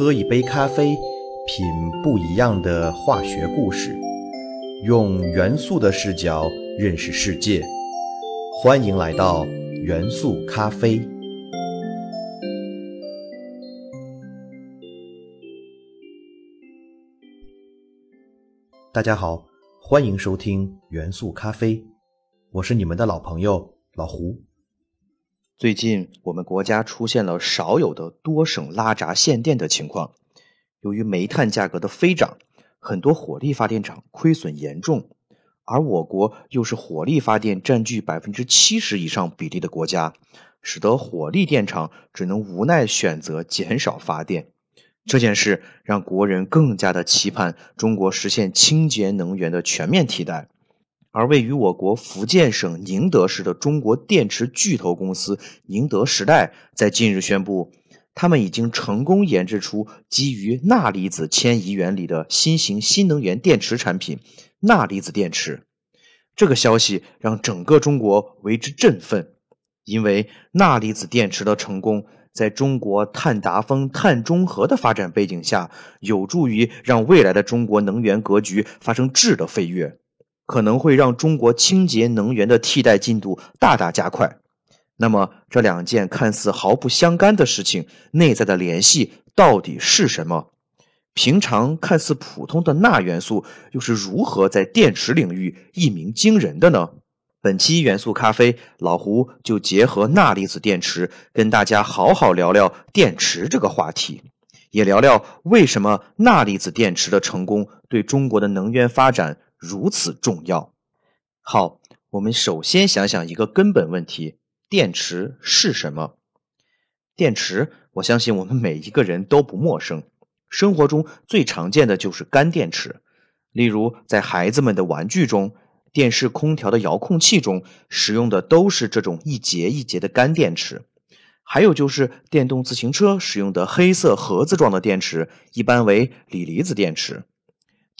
喝一杯咖啡，品不一样的化学故事，用元素的视角认识世界。欢迎来到元素咖啡。大家好，欢迎收听元素咖啡，我是你们的老朋友老胡。最近，我们国家出现了少有的多省拉闸限电的情况。由于煤炭价格的飞涨，很多火力发电厂亏损严重，而我国又是火力发电占据百分之七十以上比例的国家，使得火力电厂只能无奈选择减少发电。这件事让国人更加的期盼中国实现清洁能源的全面替代。而位于我国福建省宁德市的中国电池巨头公司宁德时代，在近日宣布，他们已经成功研制出基于钠离子迁移原理的新型新能源电池产品——钠离子电池。这个消息让整个中国为之振奋，因为钠离子电池的成功，在中国碳达峰、碳中和的发展背景下，有助于让未来的中国能源格局发生质的飞跃。可能会让中国清洁能源的替代进度大大加快。那么，这两件看似毫不相干的事情，内在的联系到底是什么？平常看似普通的钠元素，又是如何在电池领域一鸣惊人的呢？本期元素咖啡，老胡就结合钠离子电池，跟大家好好聊聊电池这个话题，也聊聊为什么钠离子电池的成功对中国的能源发展。如此重要。好，我们首先想想一个根本问题：电池是什么？电池，我相信我们每一个人都不陌生。生活中最常见的就是干电池，例如在孩子们的玩具中、电视、空调的遥控器中使用的都是这种一节一节的干电池。还有就是电动自行车使用的黑色盒子状的电池，一般为锂离子电池。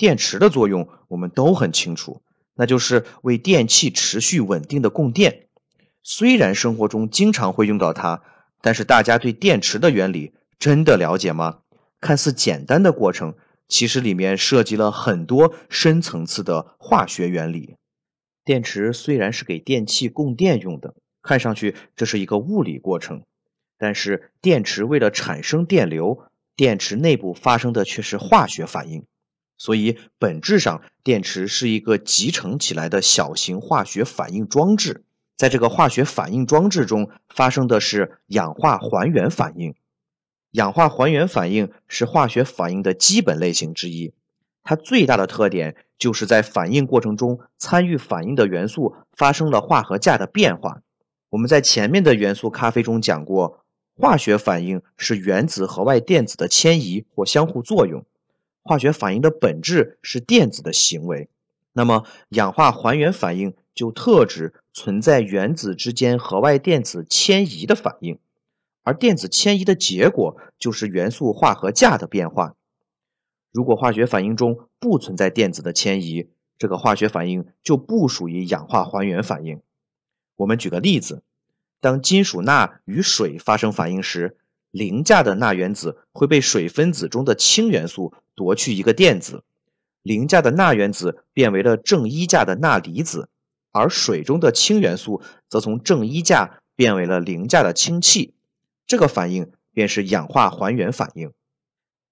电池的作用我们都很清楚，那就是为电器持续稳定的供电。虽然生活中经常会用到它，但是大家对电池的原理真的了解吗？看似简单的过程，其实里面涉及了很多深层次的化学原理。电池虽然是给电器供电用的，看上去这是一个物理过程，但是电池为了产生电流，电池内部发生的却是化学反应。所以，本质上，电池是一个集成起来的小型化学反应装置。在这个化学反应装置中，发生的是氧化还原反应。氧化还原反应是化学反应的基本类型之一。它最大的特点就是在反应过程中，参与反应的元素发生了化合价的变化。我们在前面的元素咖啡中讲过，化学反应是原子核外电子的迁移或相互作用。化学反应的本质是电子的行为，那么氧化还原反应就特指存在原子之间核外电子迁移的反应，而电子迁移的结果就是元素化合价的变化。如果化学反应中不存在电子的迁移，这个化学反应就不属于氧化还原反应。我们举个例子，当金属钠与水发生反应时。零价的钠原子会被水分子中的氢元素夺去一个电子，零价的钠原子变为了正一价的钠离子，而水中的氢元素则从正一价变为了零价的氢气。这个反应便是氧化还原反应。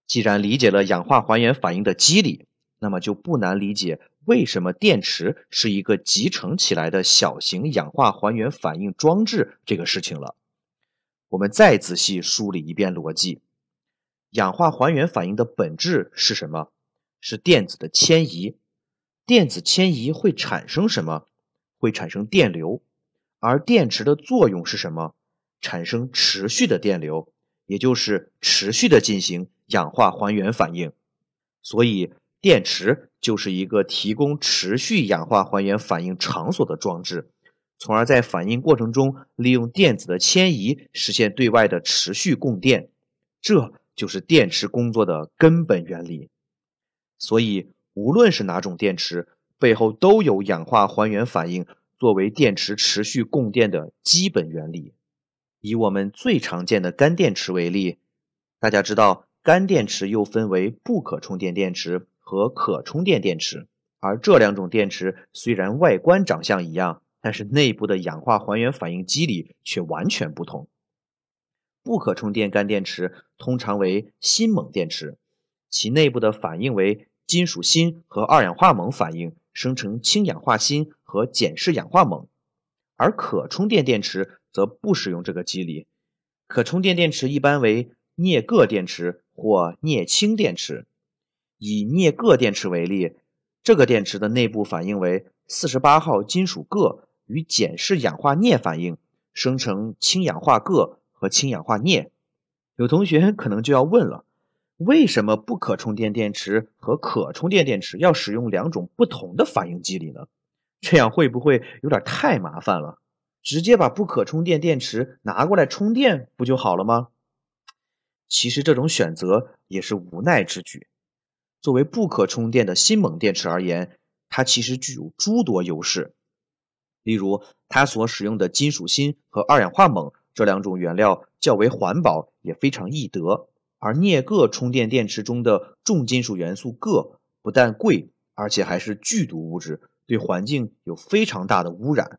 既然理解了氧化还原反应的机理，那么就不难理解为什么电池是一个集成起来的小型氧化还原反应装置这个事情了。我们再仔细梳理一遍逻辑：氧化还原反应的本质是什么？是电子的迁移。电子迁移会产生什么？会产生电流。而电池的作用是什么？产生持续的电流，也就是持续的进行氧化还原反应。所以，电池就是一个提供持续氧化还原反应场所的装置。从而在反应过程中利用电子的迁移实现对外的持续供电，这就是电池工作的根本原理。所以，无论是哪种电池，背后都有氧化还原反应作为电池持续供电的基本原理。以我们最常见的干电池为例，大家知道干电池又分为不可充电电池和可充电电池，而这两种电池虽然外观长相一样，但是内部的氧化还原反应机理却完全不同。不可充电干电池通常为锌锰电池，其内部的反应为金属锌和二氧化锰反应，生成氢氧化锌和碱式氧化锰。而可充电电池则不使用这个机理，可充电电池一般为镍铬电池或镍氢电池。以镍铬电池为例，这个电池的内部反应为四十八号金属铬与碱式氧化镍反应，生成氢氧化铬。和氢氧化镍，有同学 可能就要问了：为什么不可充电电池和可充电电池要使用两种不同的反应机理呢？这样会不会有点太麻烦了？直接把不可充电电池拿过来充电不就好了吗？其实这种选择也是无奈之举。作为不可充电的锌锰电池而言，它其实具有诸多优势，例如它所使用的金属锌和二氧化锰。这两种原料较为环保，也非常易得。而镍铬充电电池中的重金属元素铬不但贵，而且还是剧毒物质，对环境有非常大的污染。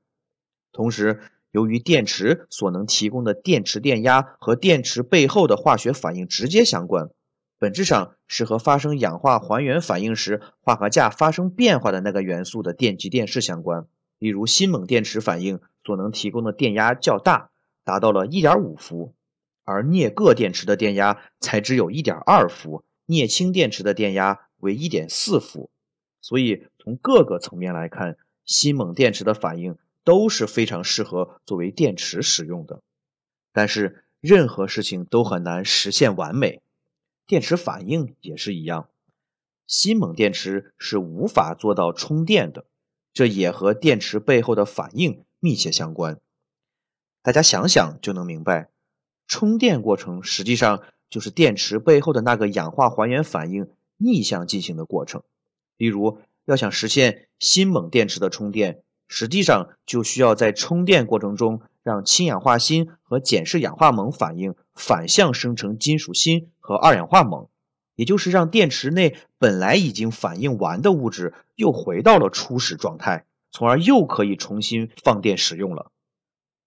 同时，由于电池所能提供的电池电压和电池背后的化学反应直接相关，本质上是和发生氧化还原反应时化合价发生变化的那个元素的电极电势相关。例如，锌锰电池反应所能提供的电压较大。达到了1.5伏，而镍铬电池的电压才只有1.2伏，镍氢电池的电压为1.4伏。所以从各个层面来看，锌锰电池的反应都是非常适合作为电池使用的。但是任何事情都很难实现完美，电池反应也是一样。锌锰电池是无法做到充电的，这也和电池背后的反应密切相关。大家想想就能明白，充电过程实际上就是电池背后的那个氧化还原反应逆向进行的过程。例如，要想实现锌锰电池的充电，实际上就需要在充电过程中让氢氧化锌和碱式氧化锰反应反向生成金属锌和二氧化锰，也就是让电池内本来已经反应完的物质又回到了初始状态，从而又可以重新放电使用了。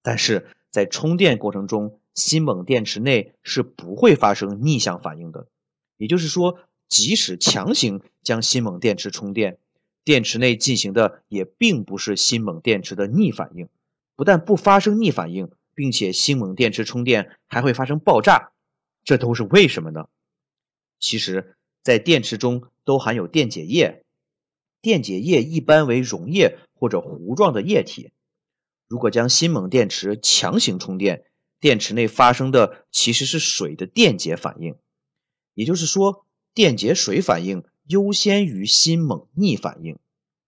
但是在充电过程中，锌锰电池内是不会发生逆向反应的。也就是说，即使强行将锌锰电池充电，电池内进行的也并不是锌锰电池的逆反应。不但不发生逆反应，并且锌锰电池充电还会发生爆炸。这都是为什么呢？其实，在电池中都含有电解液，电解液一般为溶液或者糊状的液体。如果将锌锰电池强行充电，电池内发生的其实是水的电解反应，也就是说，电解水反应优先于锌锰逆反应。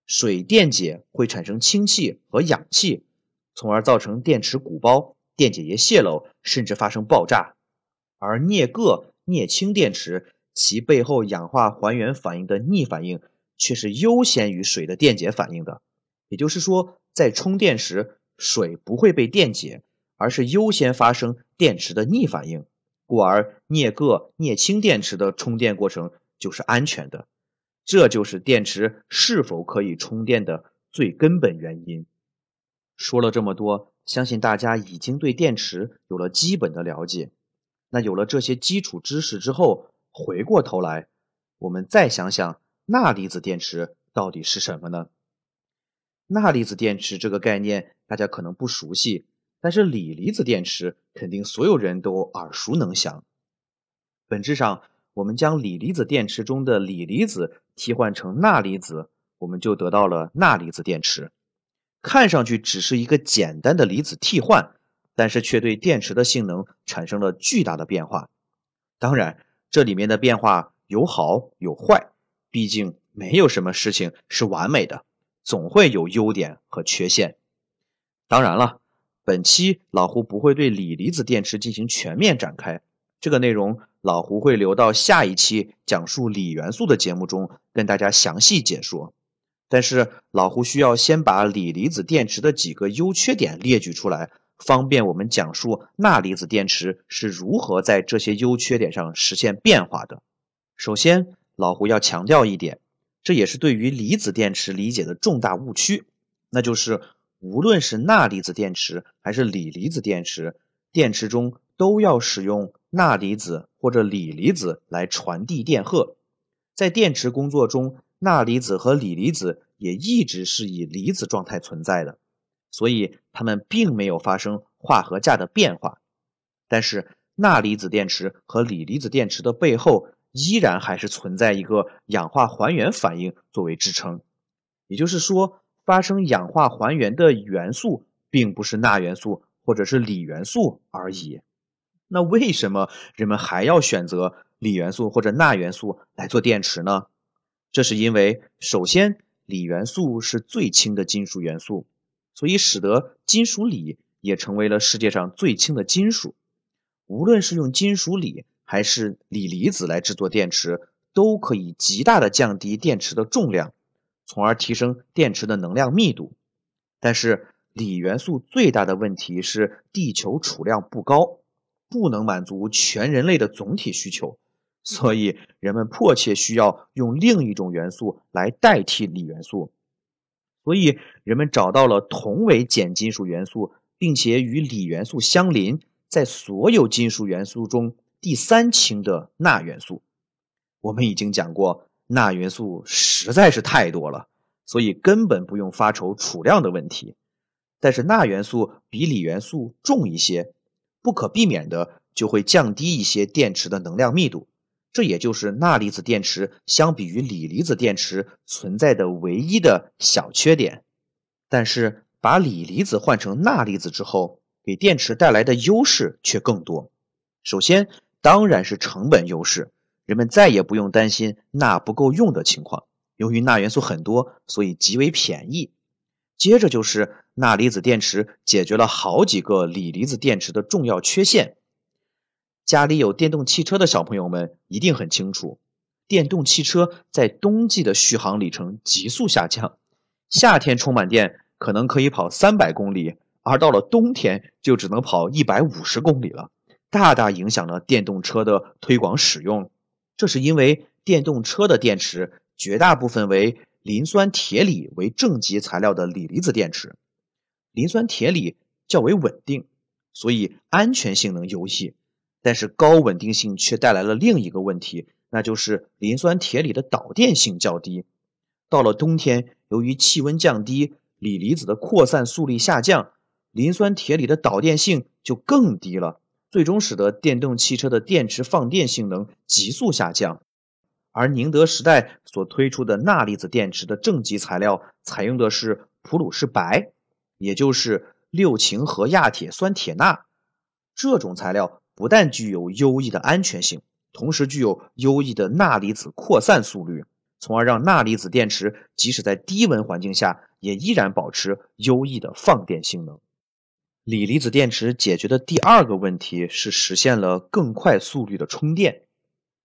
水电解会产生氢气和氧气，从而造成电池鼓包、电解液泄漏，甚至发生爆炸。而镍铬镍氢电池其背后氧化还原反应的逆反应却是优先于水的电解反应的，也就是说，在充电时。水不会被电解，而是优先发生电池的逆反应，故而镍铬镍氢电池的充电过程就是安全的。这就是电池是否可以充电的最根本原因。说了这么多，相信大家已经对电池有了基本的了解。那有了这些基础知识之后，回过头来，我们再想想钠离子电池到底是什么呢？钠离子电池这个概念。大家可能不熟悉，但是锂离子电池肯定所有人都耳熟能详。本质上，我们将锂离子电池中的锂离子替换成钠离子，我们就得到了钠离子电池。看上去只是一个简单的离子替换，但是却对电池的性能产生了巨大的变化。当然，这里面的变化有好有坏，毕竟没有什么事情是完美的，总会有优点和缺陷。当然了，本期老胡不会对锂离子电池进行全面展开，这个内容老胡会留到下一期讲述锂元素的节目中跟大家详细解说。但是老胡需要先把锂离子电池的几个优缺点列举出来，方便我们讲述钠离子电池是如何在这些优缺点上实现变化的。首先，老胡要强调一点，这也是对于离子电池理解的重大误区，那就是无论是钠离子电池还是锂离子电池，电池中都要使用钠离子或者锂离子来传递电荷。在电池工作中，钠离子和锂离子也一直是以离子状态存在的。所以它们并没有发生化合价的变化，但是钠离子电池和锂离子电池的背后依然还是存在一个氧化还原反应作为支撑。也就是说，发生氧化还原的元素并不是钠元素或者是锂元素而已。那为什么人们还要选择锂元素或者钠元素来做电池呢？这是因为，首先，锂元素是最轻的金属元素。所以，使得金属锂也成为了世界上最轻的金属。无论是用金属锂还是锂离子来制作电池，都可以极大的降低电池的重量，从而提升电池的能量密度。但是，锂元素最大的问题是地球储量不高，不能满足全人类的总体需求，所以人们迫切需要用另一种元素来代替锂元素。所以，人们找到了同为碱金属元素，并且与锂元素相邻，在所有金属元素中第三轻的钠元素。我们已经讲过，钠元素实在是太多了，所以根本不用发愁储量的问题。但是，钠元素比锂元素重一些，不可避免的就会降低一些电池的能量密度。这也就是钠离子电池相比于锂离子电池存在的唯一的小缺点。但是，把锂离子换成钠离子之后，给电池带来的优势却更多。首先，当然是成本优势，人们再也不用担心钠不够用的情况。由于钠元素很多，所以极为便宜。接着就是钠离子电池解决了好几个锂离子电池的重要缺陷。家里有电动汽车的小朋友们一定很清楚，电动汽车在冬季的续航里程急速下降，夏天充满电可能可以跑三百公里，而到了冬天就只能跑一百五十公里了，大大影响了电动车的推广使用。这是因为电动车的电池绝大部分为磷酸铁锂为正极材料的锂离子电池，磷酸铁锂较为稳定，所以安全性能优异。但是高稳定性却带来了另一个问题，那就是磷酸铁锂的导电性较低。到了冬天，由于气温降低，锂离子的扩散速率下降，磷酸铁锂的导电性就更低了，最终使得电动汽车的电池放电性能急速下降。而宁德时代所推出的钠离子电池的正极材料采用的是普鲁士白，也就是六氰合亚铁酸铁钠这种材料。不但具有优异的安全性，同时具有优异的钠离子扩散速率，从而让钠离子电池即使在低温环境下也依然保持优异的放电性能。锂离子电池解决的第二个问题是实现了更快速率的充电。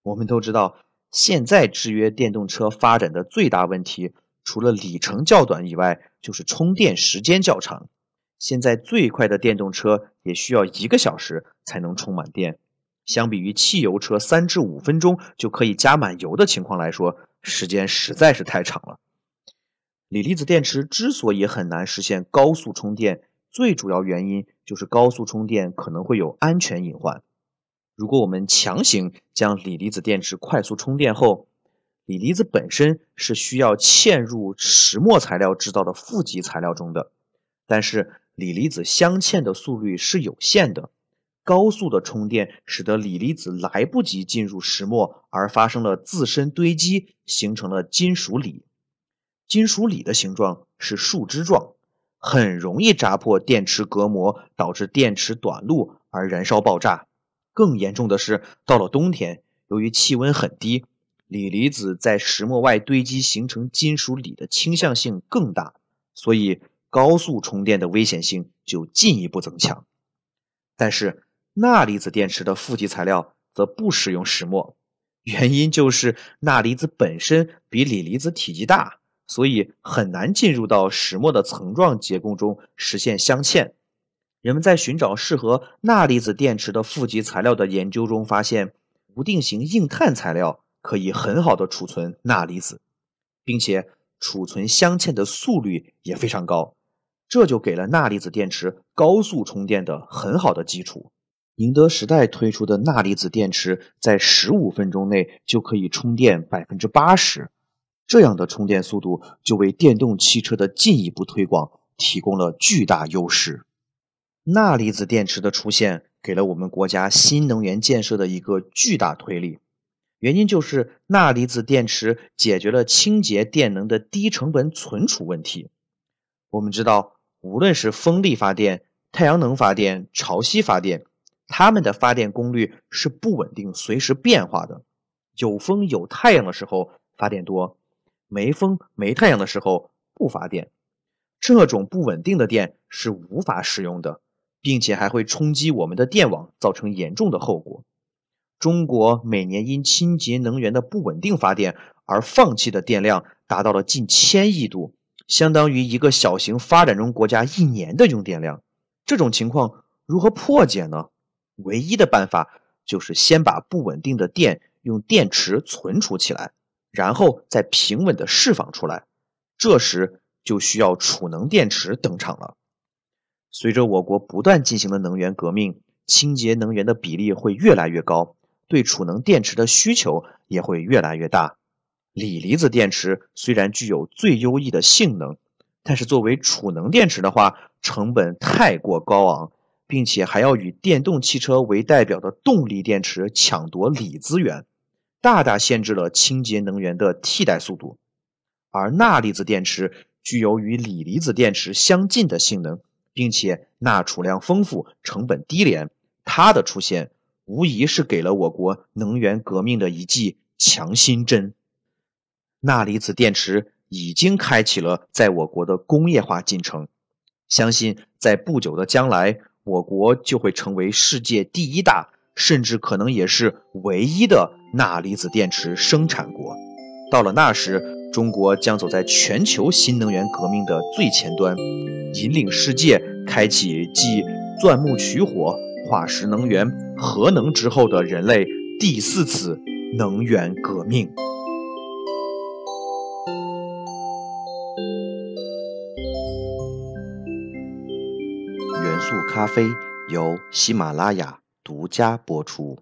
我们都知道，现在制约电动车发展的最大问题，除了里程较短以外，就是充电时间较长。现在最快的电动车也需要一个小时才能充满电，相比于汽油车三至五分钟就可以加满油的情况来说，时间实在是太长了。锂离子电池之所以很难实现高速充电，最主要原因就是高速充电可能会有安全隐患。如果我们强行将锂离子电池快速充电后，锂离子本身是需要嵌入石墨材料制造的负极材料中的，但是。锂离子镶嵌的速率是有限的，高速的充电使得锂离子来不及进入石墨，而发生了自身堆积，形成了金属锂。金属锂的形状是树枝状，很容易扎破电池隔膜，导致电池短路而燃烧爆炸。更严重的是，到了冬天，由于气温很低，锂离子在石墨外堆积，形成金属锂的倾向性更大，所以。高速充电的危险性就进一步增强，但是钠离子电池的负极材料则不使用石墨，原因就是钠离子本身比锂离子体积大，所以很难进入到石墨的层状结构中实现镶嵌。人们在寻找适合钠离子电池的负极材料的研究中发现，无定型硬碳材料可以很好的储存钠离子，并且储存镶嵌的速率也非常高，这就给了钠离子电池高速充电的很好的基础。宁德时代推出的钠离子电池在十五分钟内就可以充电百分之八十，这样的充电速度就为电动汽车的进一步推广提供了巨大优势。钠离子电池的出现，给了我们国家新能源建设的一个巨大推力。原因就是钠离子电池解决了清洁电能的低成本存储问题。我们知道，无论是风力发电、太阳能发电、潮汐发电，它们的发电功率是不稳定、随时变化的。有风有太阳的时候发电多，没风没太阳的时候不发电。这种不稳定的电是无法使用的。并且还会冲击我们的电网，造成严重的后果。中国每年因清洁能源的不稳定发电而放弃的电量达到了近千亿度，相当于一个小型发展中国家一年的用电量。这种情况如何破解呢？唯一的办法就是先把不稳定的电用电池存储起来，然后再平稳的释放出来。这时就需要储能电池登场了。随着我国不断进行的能源革命，清洁能源的比例会越来越高，对储能电池的需求也会越来越大。锂离子电池虽然具有最优异的性能，但是作为储能电池的话，成本太过高昂，并且还要与电动汽车为代表的动力电池抢夺锂资源，大大限制了清洁能源的替代速度。而钠离子电池具有与锂离子电池相近的性能。并且钠储量丰富，成本低廉，它的出现无疑是给了我国能源革命的一剂强心针。钠离子电池已经开启了在我国的工业化进程，相信在不久的将来，我国就会成为世界第一大，甚至可能也是唯一的钠离子电池生产国。到了那时，中国将走在全球新能源革命的最前端，引领世界开启继钻木取火、化石能源、核能之后的人类第四次能源革命。元素咖啡由喜马拉雅独家播出。